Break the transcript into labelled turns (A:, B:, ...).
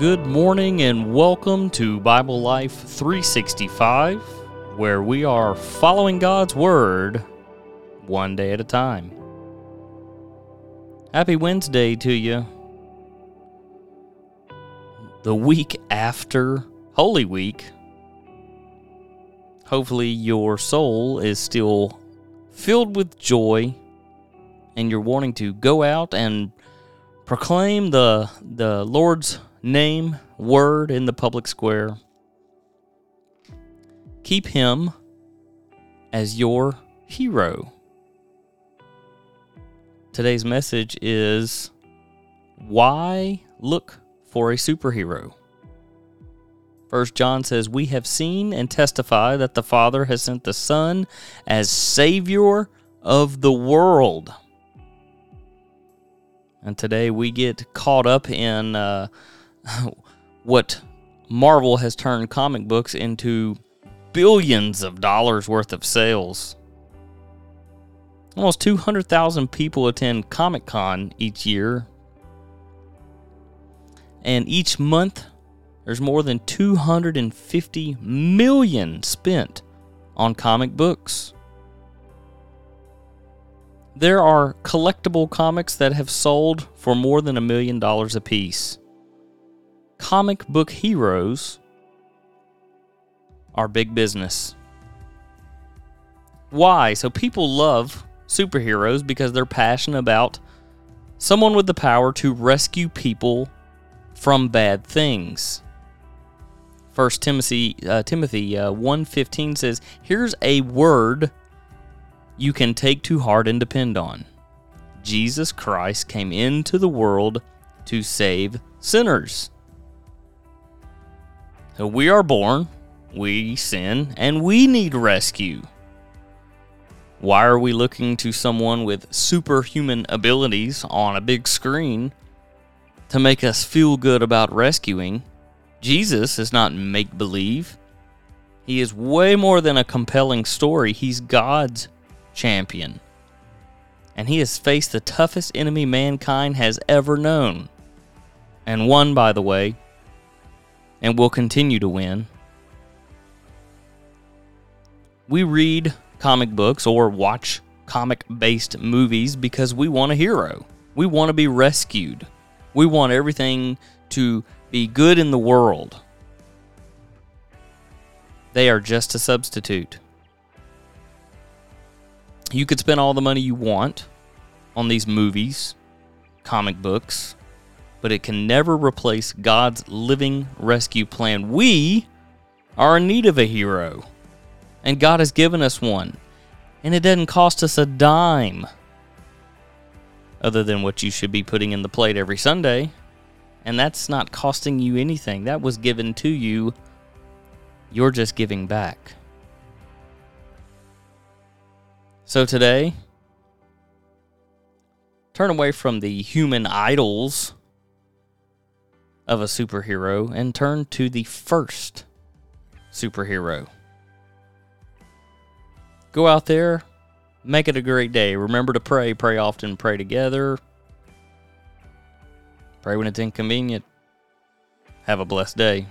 A: Good morning and welcome to Bible Life 365, where we are following God's Word one day at a time. Happy Wednesday to you. The week after Holy Week. Hopefully, your soul is still filled with joy and you're wanting to go out and proclaim the, the Lord's name, word in the public square. Keep him as your hero. Today's message is why look for a superhero? First John says, We have seen and testify that the Father has sent the Son as Savior of the world. And today we get caught up in uh, what Marvel has turned comic books into billions of dollars worth of sales. Almost 200,000 people attend Comic Con each year. And each month, there's more than 250 million spent on comic books. There are collectible comics that have sold for more than a million dollars apiece comic book heroes are big business. Why? So people love superheroes because they're passionate about someone with the power to rescue people from bad things. First Timothy uh, Timothy uh, 1:15 says, "Here's a word you can take to heart and depend on. Jesus Christ came into the world to save sinners." We are born, we sin, and we need rescue. Why are we looking to someone with superhuman abilities on a big screen to make us feel good about rescuing? Jesus is not make believe. He is way more than a compelling story. He's God's champion. And he has faced the toughest enemy mankind has ever known. And won, by the way, and will continue to win. We read comic books or watch comic based movies because we want a hero. We want to be rescued. We want everything to be good in the world. They are just a substitute. You could spend all the money you want on these movies, comic books, but it can never replace God's living rescue plan. We are in need of a hero, and God has given us one, and it doesn't cost us a dime other than what you should be putting in the plate every Sunday. And that's not costing you anything. That was given to you. You're just giving back. So today, turn away from the human idols of a superhero and turn to the first superhero. Go out there, make it a great day. Remember to pray, pray often, pray together. Pray when it's inconvenient. Have a blessed day.